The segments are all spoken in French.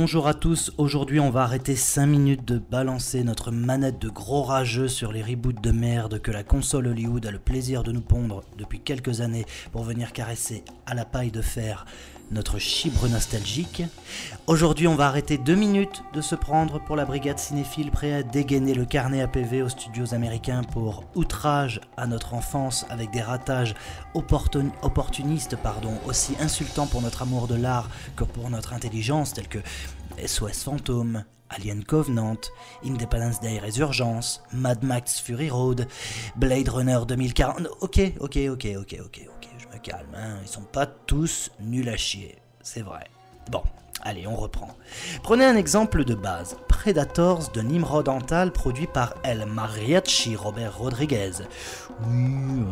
Bonjour à tous, aujourd'hui on va arrêter 5 minutes de balancer notre manette de gros rageux sur les reboots de merde que la console Hollywood a le plaisir de nous pondre depuis quelques années pour venir caresser à la paille de fer notre chibre nostalgique. Aujourd'hui, on va arrêter deux minutes de se prendre pour la brigade cinéphile prêt à dégainer le carnet APV aux studios américains pour outrage à notre enfance avec des ratages opportunistes pardon, aussi insultants pour notre amour de l'art que pour notre intelligence, tels que SOS Fantôme, Alien Covenant, Independence Day Résurgence, Mad Max Fury Road, Blade Runner 2040. Ok, ok, ok, ok, ok, ok calme, hein. ils sont pas tous nuls à chier, c'est vrai. Bon, allez, on reprend. Prenez un exemple de base, Predators de Nimrod Antal, produit par El Mariachi Robert Rodriguez. Oui,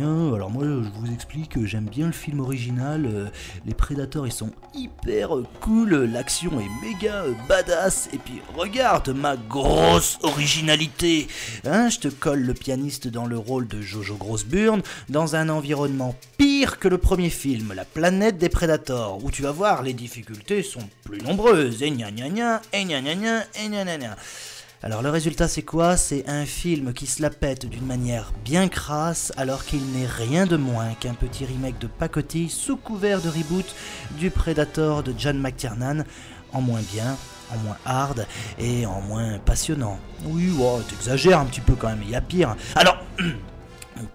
euh, alors moi je vous explique, j'aime bien le film original, euh, les Predators ils sont hyper cool, l'action est méga euh, badass, et puis regarde ma grosse originalité hein, Je te colle le pianiste dans le rôle de Jojo Grossburn, dans un environnement pire que le premier film, la planète des Predators, où tu vas voir les difficultés sont plus nombreuses, et gna gna gna, et gna gna gna, et gna gna gna. Alors le résultat c'est quoi? C'est un film qui se la pète d'une manière bien crasse alors qu'il n'est rien de moins qu'un petit remake de pacotille sous couvert de reboot du Predator de John McTiernan en moins bien, en moins hard et en moins passionnant. Oui, wow, t'exagères un petit peu quand même, il y a pire. Alors...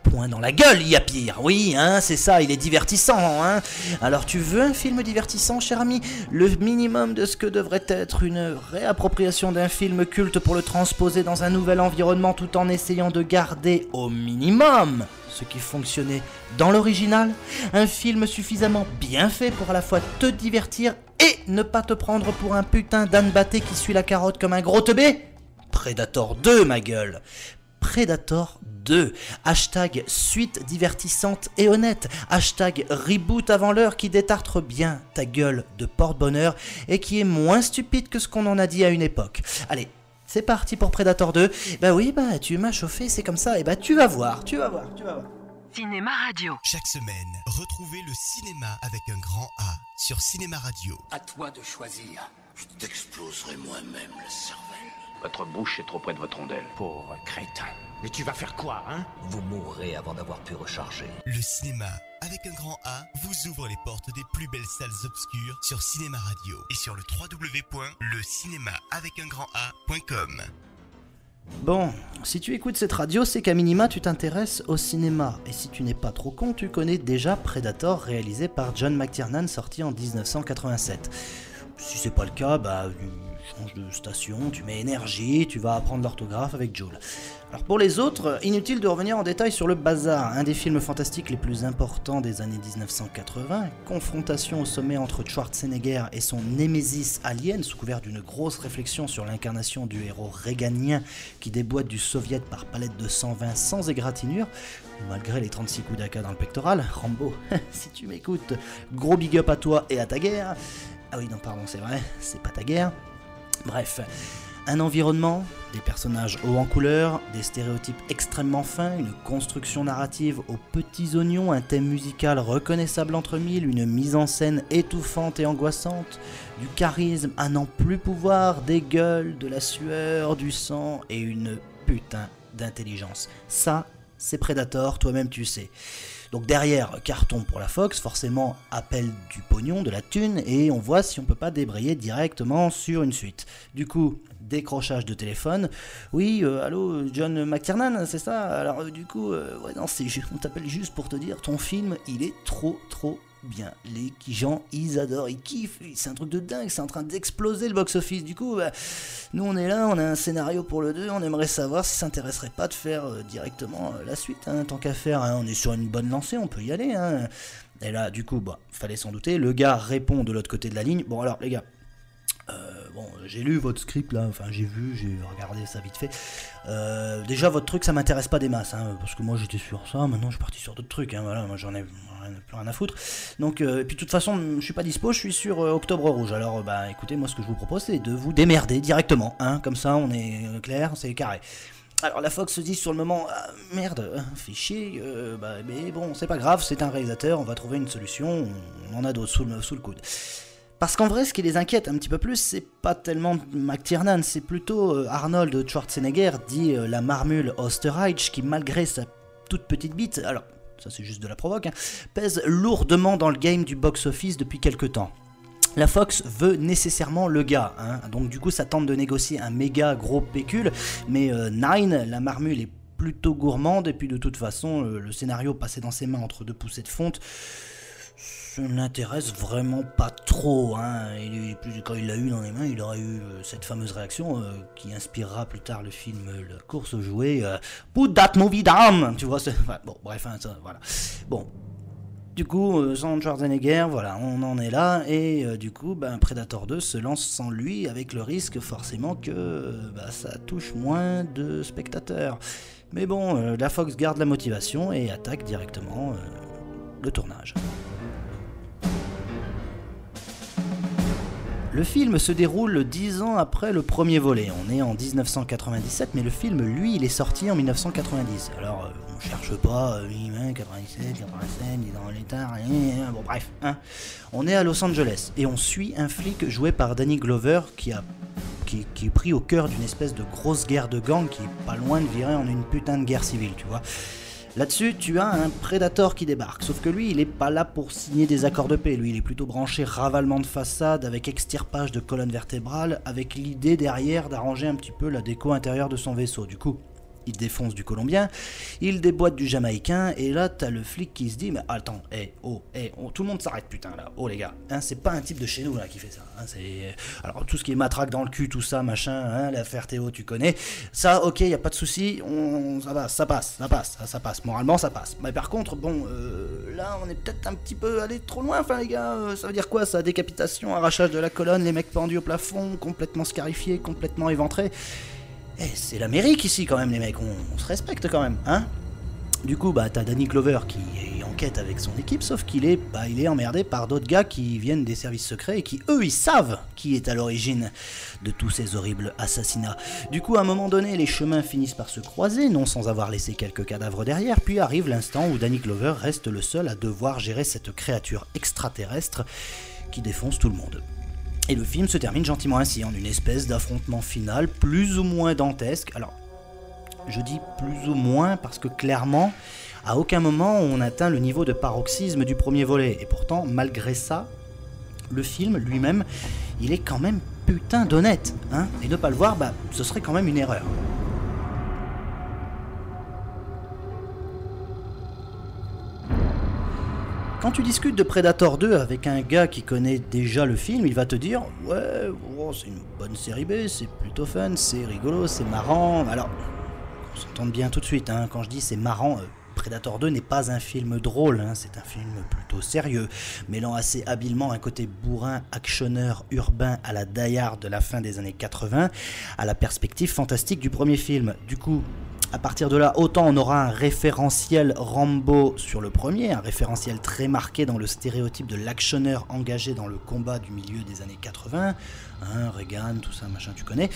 point dans la gueule, il y a pire. Oui, hein, c'est ça, il est divertissant, hein. Alors tu veux un film divertissant, cher ami? Le minimum de ce que devrait être une réappropriation d'un film culte pour le transposer dans un nouvel environnement tout en essayant de garder au minimum ce qui fonctionnait dans l'original. Un film suffisamment bien fait pour à la fois te divertir et ne pas te prendre pour un putain d'âne batté qui suit la carotte comme un gros teubé Predator 2, ma gueule Predator 2. Hashtag suite divertissante et honnête. Hashtag reboot avant l'heure qui détartre bien ta gueule de porte-bonheur et qui est moins stupide que ce qu'on en a dit à une époque. Allez, c'est parti pour Predator 2. Bah oui, bah tu m'as chauffé, c'est comme ça. Et bah tu vas voir, tu vas voir, tu vas voir. Cinéma Radio. Chaque semaine, retrouvez le cinéma avec un grand A sur Cinéma Radio. À toi de choisir. Je t'exploserai moi-même le cerveau. Votre bouche est trop près de votre rondelle. Pauvre crétin. Mais tu vas faire quoi, hein? Vous mourrez avant d'avoir pu recharger. Le cinéma, avec un grand A, vous ouvre les portes des plus belles salles obscures sur Cinéma Radio et sur le www.lecinéma-avec-un-grand-A.com. Bon, si tu écoutes cette radio, c'est qu'à minima tu t'intéresses au cinéma. Et si tu n'es pas trop con, tu connais déjà Predator réalisé par John McTiernan sorti en 1987. Si c'est pas le cas, bah change de station, tu mets énergie, tu vas apprendre l'orthographe avec Joel. Alors pour les autres, inutile de revenir en détail sur le Bazar, un des films fantastiques les plus importants des années 1980, confrontation au sommet entre Schwarzenegger et son némésis alien sous couvert d'une grosse réflexion sur l'incarnation du héros réganien qui déboîte du soviet par palette de 120 sans égratignure, malgré les 36 coups d'AK dans le pectoral. Rambo, si tu m'écoutes, gros big up à toi et à ta guerre. Ah oui, non, pardon, c'est vrai, c'est pas ta guerre. Bref, un environnement, des personnages hauts en couleur, des stéréotypes extrêmement fins, une construction narrative aux petits oignons, un thème musical reconnaissable entre mille, une mise en scène étouffante et angoissante, du charisme à n'en plus pouvoir, des gueules, de la sueur, du sang et une putain d'intelligence. Ça, c'est Predator, toi-même tu sais. Donc derrière, carton pour la Fox, forcément appel du pognon, de la thune, et on voit si on peut pas débrayer directement sur une suite. Du coup, décrochage de téléphone. Oui, euh, allô, John McTiernan, c'est ça? Alors euh, du coup, euh, ouais, non, on t'appelle juste pour te dire, ton film, il est trop, trop bien. Les gens, ils adorent, ils kiffent. C'est un truc de dingue, c'est en train d'exploser le box-office. Du coup, bah, nous on est là, on a un scénario pour le 2, on aimerait savoir si ça s'intéresserait pas de faire euh, directement euh, la suite. Hein, tant qu'à faire, hein. on est sur une bonne lancée, on peut y aller. Hein. Et là, du coup, bah, fallait s'en douter. Le gars répond de l'autre côté de la ligne. Bon, alors, les gars, bon, j'ai lu votre script là, enfin j'ai vu, j'ai regardé ça vite fait. Euh, déjà, votre truc, ça m'intéresse pas des masses, hein, parce que moi j'étais sur ça, maintenant je suis parti sur d'autres trucs, hein, voilà, moi j'en ai plus rien à foutre. Donc, euh, et puis de toute façon, je suis pas dispo, je suis sur euh, Octobre Rouge. Alors, bah écoutez, moi ce que je vous propose, c'est de vous démerder directement, hein, comme ça on est clair, c'est carré. Alors la Fox se dit sur le moment, ah, merde, fait chier, bah, mais bon, c'est pas grave, c'est un réalisateur, on va trouver une solution, on en a d'autres sous le coude. Parce qu'en vrai, ce qui les inquiète un petit peu plus, c'est pas tellement McTiernan, c'est plutôt euh, Arnold Schwarzenegger, dit euh, la marmule Osterreich, qui malgré sa toute petite bite, alors ça c'est juste de la provoque, hein, pèse lourdement dans le game du box-office depuis quelques temps. La Fox veut nécessairement le gars, hein. donc du coup ça tente de négocier un méga gros pécule, mais euh, Nine, la marmule est plutôt gourmande, et puis de toute façon le scénario passé dans ses mains entre deux poussées de fonte, ça l'intéresse vraiment pas trop. Hein. Il, plus, quand il l'a eu dans les mains, il aurait eu euh, cette fameuse réaction euh, qui inspirera plus tard le film euh, La course aux jouets. euh, Put that movie down Tu vois, enfin, bon, bref, hein, voilà. Bon. Du coup, sans Schwarzenegger, voilà, on en est là, et du coup, ben, Predator 2 se lance sans lui, avec le risque forcément que bah, ça touche moins de spectateurs. Mais bon, la Fox garde la motivation et attaque directement le tournage. Le film se déroule dix ans après le premier volet. On est en 1997, mais le film, lui, il est sorti en 1990. Alors, euh, on cherche pas, euh, oui, hein, 97, 87, il est dans l'état, bon bref. hein. On est à Los Angeles et on suit un flic joué par Danny Glover qui a qui, qui est pris au cœur d'une espèce de grosse guerre de gang qui est pas loin de virer en une putain de guerre civile, tu vois. Là-dessus, tu as un Predator qui débarque, sauf que lui, il est pas là pour signer des accords de paix. Lui, il est plutôt branché ravalement de façade avec extirpage de colonne vertébrale, avec l'idée derrière d'arranger un petit peu la déco intérieure de son vaisseau. Du coup, il défonce du colombien, il déboîte du jamaïcain, et là, t'as le flic qui se dit Mais attends, hé, oh, hé, oh, tout le monde s'arrête, putain, là, oh les gars, hein, c'est pas un type de chez nous là qui fait ça. hein, c'est... Alors, tout ce qui est matraque dans le cul, tout ça, machin, hein, l'affaire Théo, tu connais, ça, ok, y a pas de souci, on... ça va, ça passe, ça passe, ça, ça passe, moralement, ça passe. Mais par contre, bon, euh, là, on est peut-être un petit peu allé trop loin, enfin, les gars, euh, ça veut dire quoi ça Décapitation, arrachage de la colonne, les mecs pendus au plafond, complètement scarifiés, complètement éventrés. Eh, c'est l'Amérique ici quand même les mecs, on, on se respecte quand même, hein Du coup, bah t'as Danny Glover qui est en quête avec son équipe, sauf qu'il est, bah, il est emmerdé par d'autres gars qui viennent des services secrets et qui, eux, ils savent qui est à l'origine de tous ces horribles assassinats. Du coup, à un moment donné, les chemins finissent par se croiser, non sans avoir laissé quelques cadavres derrière, puis arrive l'instant où Danny Glover reste le seul à devoir gérer cette créature extraterrestre qui défonce tout le monde. Et le film se termine gentiment ainsi, en une espèce d'affrontement final plus ou moins dantesque. Alors, je dis plus ou moins parce que clairement, à aucun moment on atteint le niveau de paroxysme du premier volet. Et pourtant, malgré ça, le film lui-même, il est quand même putain d'honnête. Hein Et ne pas le voir, bah, ce serait quand même une erreur. Quand tu discutes de Predator 2 avec un gars qui connaît déjà le film, il va te dire Ouais, oh, c'est une bonne série B, c'est plutôt fun, c'est rigolo, c'est marrant. Alors, on s'entende bien tout de suite, hein, quand je dis c'est marrant, euh, Predator 2 n'est pas un film drôle, hein, c'est un film plutôt sérieux, mêlant assez habilement un côté bourrin, actionneur, urbain à la Die de la fin des années 80, à la perspective fantastique du premier film. Du coup, à partir de là, autant on aura un référentiel Rambo sur le premier, un référentiel très marqué dans le stéréotype de l'actionneur engagé dans le combat du milieu des années 80, hein, Reagan, tout ça, machin, tu connais.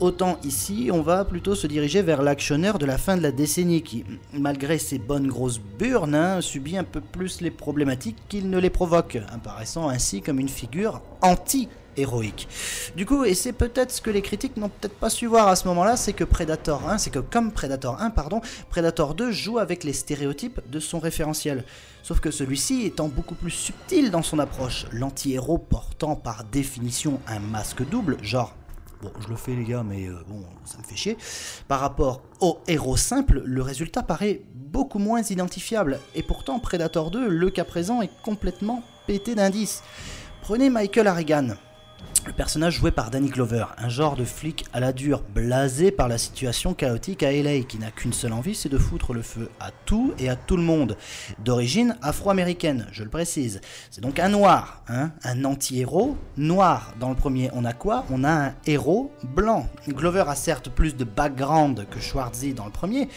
Autant ici, on va plutôt se diriger vers l'actionneur de la fin de la décennie qui, malgré ses bonnes grosses burnes, hein, subit un peu plus les problématiques qu'il ne les provoque, apparaissant ainsi comme une figure anti héroïque. Du coup, et c'est peut-être ce que les critiques n'ont peut-être pas su voir à ce moment-là, c'est que Predator 1, c'est que comme Predator 1, pardon, Predator 2 joue avec les stéréotypes de son référentiel. Sauf que celui-ci étant beaucoup plus subtil dans son approche, l'anti-héros portant par définition un masque double, genre Bon, je le fais les gars, mais euh, bon, ça me fait chier. Par rapport au héros simple, le résultat paraît beaucoup moins identifiable. Et pourtant, Predator 2, le cas présent, est complètement pété d'indices. Prenez Michael Harrigan, le personnage joué par Danny Glover, un genre de flic à la dure, blasé par la situation chaotique à LA, qui n'a qu'une seule envie, c'est de foutre le feu à tout et à tout le monde. D'origine afro-américaine, je le précise. C'est donc un noir, hein, un anti-héros noir. Dans le premier, on a quoi? On a un héros blanc. Glover a certes plus de background que Schwarzy dans le premier,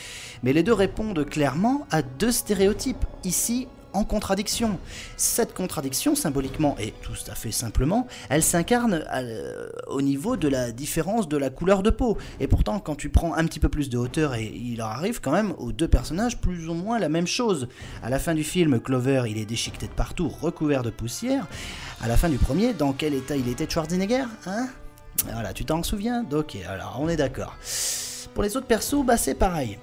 mais les deux répondent clairement à deux stéréotypes. Ici, en contradiction. Cette contradiction, symboliquement et tout à fait simplement, elle s'incarne euh, au niveau de la différence de la couleur de peau. Et pourtant, quand tu prends un petit peu plus de hauteur, et il arrive quand même aux deux personnages plus ou moins la même chose. À la fin du film, Clover, il est déchiqueté de partout, recouvert de poussière. À la fin du premier, dans quel état il était Schwarzenegger Hein? Voilà, tu t'en souviens? Ok, alors on est d'accord. Pour les autres persos, bah c'est pareil.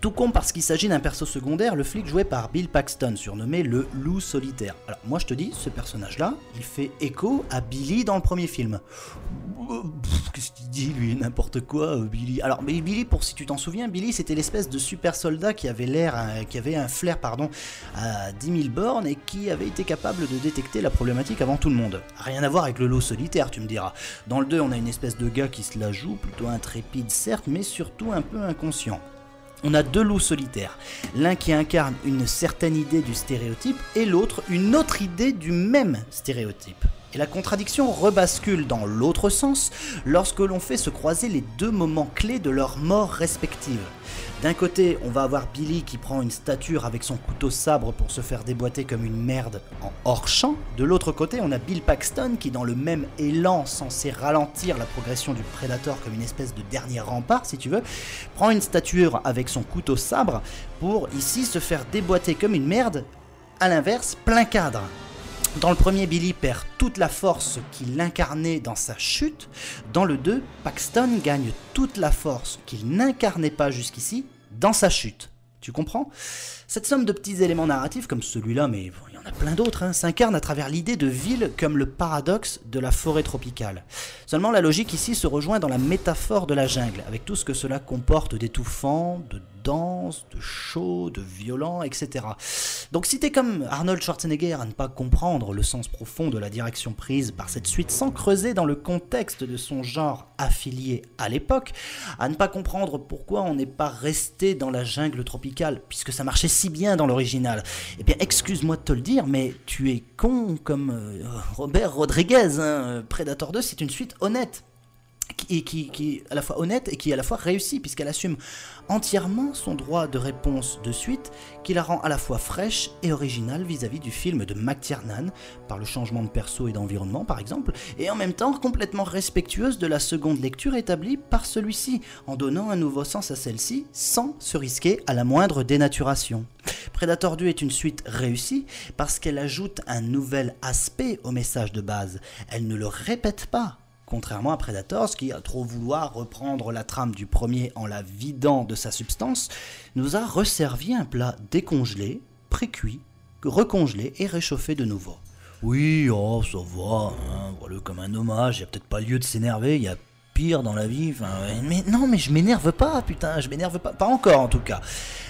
Tout con parce qu'il s'agit d'un perso secondaire, le flic joué par Bill Paxton, surnommé le loup solitaire. Alors moi je te dis, ce personnage-là, il fait écho à Billy dans le premier film. Qu'est-ce qu'il dit lui N'importe quoi, euh, Billy? Alors mais Billy, pour si tu t'en souviens, Billy c'était l'espèce de super soldat qui avait l'air, euh, qui avait un flair pardon à 10 000 bornes et qui avait été capable de détecter la problématique avant tout le monde. Rien à voir avec le loup solitaire, tu me diras. Dans le 2, on a une espèce de gars qui se la joue, plutôt intrépide certes, mais surtout un peu inconscient. On a deux loups solitaires, l'un qui incarne une certaine idée du stéréotype et l'autre une autre idée du même stéréotype. Et la contradiction rebascule dans l'autre sens lorsque l'on fait se croiser les deux moments clés de leur mort respective. D'un côté, on va avoir Billy qui prend une stature avec son couteau sabre pour se faire déboîter comme une merde en hors champ. De l'autre côté, on a Bill Paxton qui, dans le même élan censé ralentir la progression du Predator comme une espèce de dernier rempart, si tu veux, prend une stature avec son couteau sabre pour ici se faire déboîter comme une merde. À l'inverse, plein cadre. Dans le premier, Billy perd toute la force qu'il incarnait dans sa chute. Dans le 2, Paxton gagne toute la force qu'il n'incarnait pas jusqu'ici dans sa chute. Tu comprends? Cette somme de petits éléments narratifs comme celui-là, mais il y en a plein d'autres, hein, s'incarne à travers l'idée de ville comme le paradoxe de la forêt tropicale. Seulement la logique ici se rejoint dans la métaphore de la jungle, avec tout ce que cela comporte d'étouffant, de dense, de chaud, de violent, etc. Donc si t'es comme Arnold Schwarzenegger à ne pas comprendre le sens profond de la direction prise par cette suite sans creuser dans le contexte de son genre affilié à l'époque, à ne pas comprendre pourquoi on n'est pas resté dans la jungle tropicale, puisque ça marchait si bien dans l'original, eh bien excuse-moi de te le dire, mais tu es con comme euh, Robert Rodriguez, hein. Predator 2 c'est une suite honnête qui, qui est à la fois honnête et qui est à la fois réussie, puisqu'elle assume entièrement son droit de réponse de suite, qui la rend à la fois fraîche et originale vis-à-vis du film de McTiernan, par le changement de perso et d'environnement par exemple, et en même temps complètement respectueuse de la seconde lecture établie par celui-ci, en donnant un nouveau sens à celle-ci, sans se risquer à la moindre dénaturation. Predator 2 est une suite réussie parce qu'elle ajoute un nouvel aspect au message de base. Elle ne le répète pas, Contrairement à Predators, qui, a trop vouloir reprendre la trame du premier en la vidant de sa substance, nous a resservi un plat décongelé, précuit, recongelé et réchauffé de nouveau. Oui, oh, ça va, hein, voilà comme un hommage, il n'y a peut-être pas lieu de s'énerver, il y a pire dans la vie. Mais non, mais je m'énerve pas, putain, je m'énerve pas, pas encore en tout cas.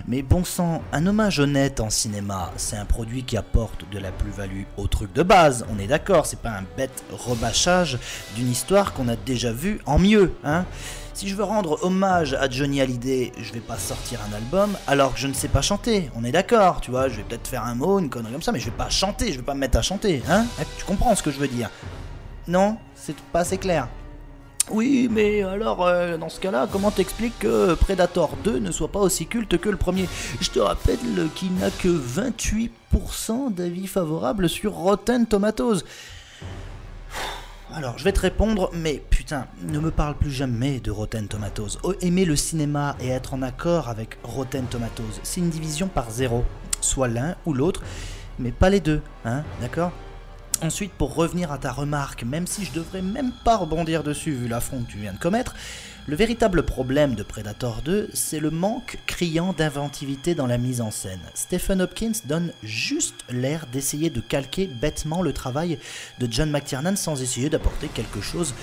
Mais bon sang, un hommage honnête en cinéma, c'est un produit qui apporte de la plus-value au truc de base. On est d'accord, c'est pas un bête rebâchage d'une histoire qu'on a déjà vue en mieux, hein. Si je veux rendre hommage à Johnny Hallyday, je vais pas sortir un album alors que je ne sais pas chanter. On est d'accord, tu vois, je vais peut-être faire un mot, une connerie comme ça, mais je vais pas chanter, je vais pas me mettre à chanter, hein Tu comprends ce que je veux dire? Non, c'est pas assez clair. Oui, mais alors, euh, dans ce cas-là, comment t'expliques que Predator 2 ne soit pas aussi culte que le premier? Je te rappelle qu'il n'a que 28% d'avis favorables sur Rotten Tomatoes. Alors, je vais te répondre, mais putain, ne me parle plus jamais de Rotten Tomatoes. Oh, aimer le cinéma et être en accord avec Rotten Tomatoes, c'est une division par zéro. Soit l'un ou l'autre, mais pas les deux, hein, d'accord? Ensuite, pour revenir à ta remarque, même si je devrais même pas rebondir dessus vu l'affront que tu viens de commettre, le véritable problème de Predator 2, c'est le manque criant d'inventivité dans la mise en scène. Stephen Hopkins donne juste l'air d'essayer de calquer bêtement le travail de John McTiernan sans essayer d'apporter quelque chose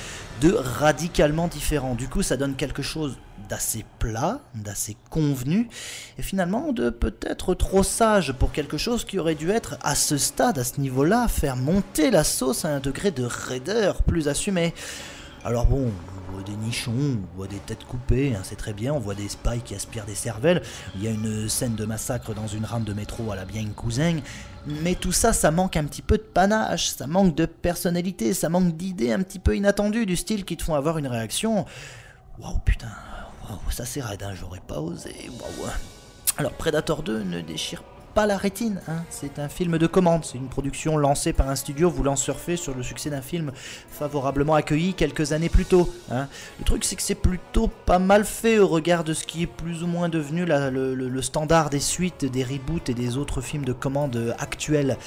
de radicalement différent. Du coup, ça donne quelque chose d'assez plat, d'assez convenu, et finalement de peut-être trop sage pour quelque chose qui aurait dû être à ce stade, à ce niveau-là, faire monter la sauce à un degré de raideur plus assumé. Alors bon, des nichons, on voit des têtes coupées, hein, c'est très bien, on voit des spies qui aspirent des cervelles, il y a une scène de massacre dans une rame de métro à la bien cousin, mais tout ça, ça manque un petit peu de panache, ça manque de personnalité, ça manque d'idées un petit peu inattendues du style qui te font avoir une réaction. Waouh putain, ça c'est raide, hein, j'aurais pas osé. Alors Predator 2 ne déchire la rétine. hein. C'est un film de commande. C'est une production lancée par un studio voulant surfer sur le succès d'un film favorablement accueilli quelques années plus tôt. hein. Le truc, c'est que c'est plutôt pas mal fait au regard de ce qui est plus ou moins devenu la- le, standard des suites, des reboots et des autres films de commande actuels.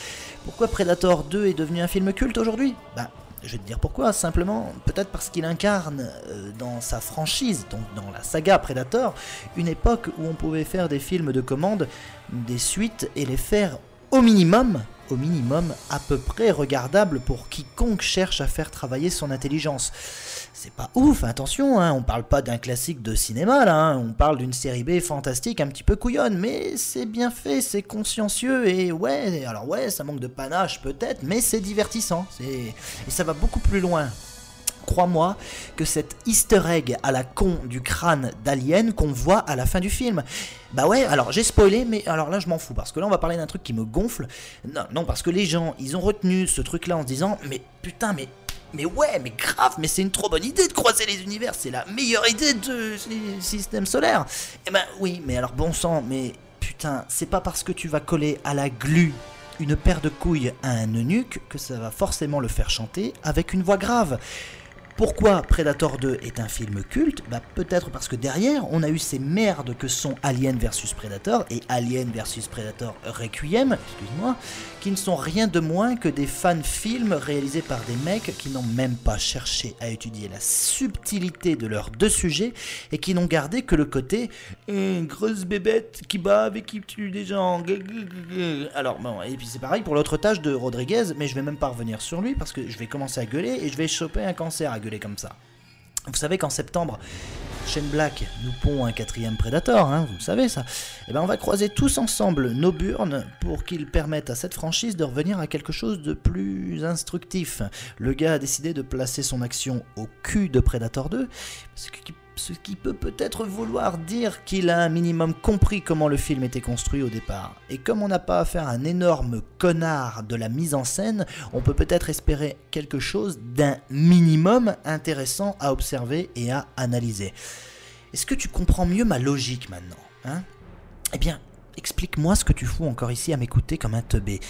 Pourquoi Predator 2 est devenu un film culte aujourd'hui? Bah, je vais te dire pourquoi, simplement, peut-être parce qu'il incarne euh, dans sa franchise, donc dans la saga Predator, une époque où on pouvait faire des films de commande, des suites et les faire au minimum, au minimum à peu près regardables pour quiconque cherche à faire travailler son intelligence. C'est pas ouf, attention, hein, on parle pas d'un classique de cinéma hein, on parle d'une série B fantastique un petit peu couillonne, mais c'est bien fait, c'est consciencieux et ouais, alors ouais, ça manque de panache peut-être, mais c'est divertissant, et ça va beaucoup plus loin. Crois-moi que cet easter egg à la con du crâne d'Alien qu'on voit à la fin du film. Bah ouais, alors j'ai spoilé, mais alors là je m'en fous parce que là on va parler d'un truc qui me gonfle. Non, non, parce que les gens ils ont retenu ce truc là en se disant mais putain, mais mais ouais, mais grave, mais c'est une trop bonne idée de croiser les univers, c'est la meilleure idée de système solaire. Eh ben oui, mais alors bon sang, mais putain, c'est pas parce que tu vas coller à la glu une paire de couilles à un eunuque que ça va forcément le faire chanter avec une voix grave. Pourquoi Predator 2 est un film culte Bah peut-être parce que derrière, on a eu ces merdes que sont Alien vs Predator et Alien vs Predator Requiem, excuse-moi, qui ne sont rien de moins que des fan-films réalisés par des mecs qui n'ont même pas cherché à étudier la subtilité de leurs deux sujets et qui n'ont gardé que le côté une grosse bébête qui bave et qui tue des gens. Alors bon, et puis c'est pareil pour l'autre tâche de Rodriguez, mais je vais même pas revenir sur lui parce que je vais commencer à gueuler et je vais choper un cancer gueuler comme ça. Vous savez qu'en septembre, Shane Black nous pond un quatrième Predator, hein, vous savez ça. Et ben on va croiser tous ensemble nos burnes pour qu'ils permettent à cette franchise de revenir à quelque chose de plus instructif. Le gars a décidé de placer son action au cul de Predator 2, ce qui, ce qui peut peut-être vouloir dire qu'il a un minimum compris comment le film était construit au départ. Et comme on n'a pas affaire à un énorme connard de la mise en scène, on peut peut-être espérer quelque chose d'un minimum intéressant à observer et à analyser. Est-ce que tu comprends mieux ma logique maintenant hein? Eh bien, explique-moi ce que tu fous encore ici à m'écouter comme un teubé.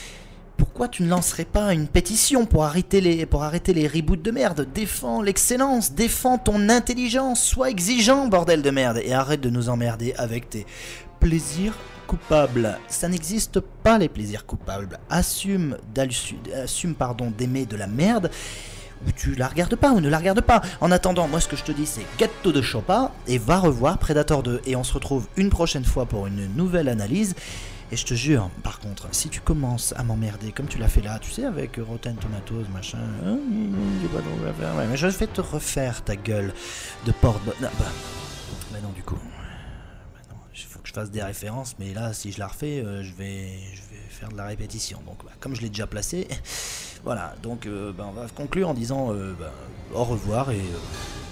Pourquoi tu ne lancerais pas une pétition pour arrêter les, pour arrêter les reboots de merde? Défends l'excellence, défends ton intelligence, sois exigeant, bordel de merde, et arrête de nous emmerder avec tes plaisirs coupables. Ça n'existe pas les plaisirs coupables. Assume, assume pardon, d'aimer de la merde ou tu la regardes pas ou ne la regardes pas. En attendant, moi ce que je te dis c'est gâteau de Chopa et va revoir Predator 2 et on se retrouve une prochaine fois pour une nouvelle analyse. Et je te jure, par contre, si tu commences à m'emmerder comme tu l'as fait là, tu sais, avec Rotten Tomatoes, machin, hein, ouais, mais je vais te refaire ta gueule de porte. Non, bah, bah non, du coup. Bah il faut que je fasse des références, mais là, si je la refais, euh, je, vais, faire de la répétition. Donc, bah, comme je l'ai déjà placé, voilà. Donc, euh, bah, on va conclure en disant euh, au revoir et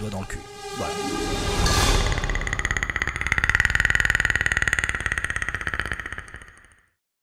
doigt dans le cul. Voilà.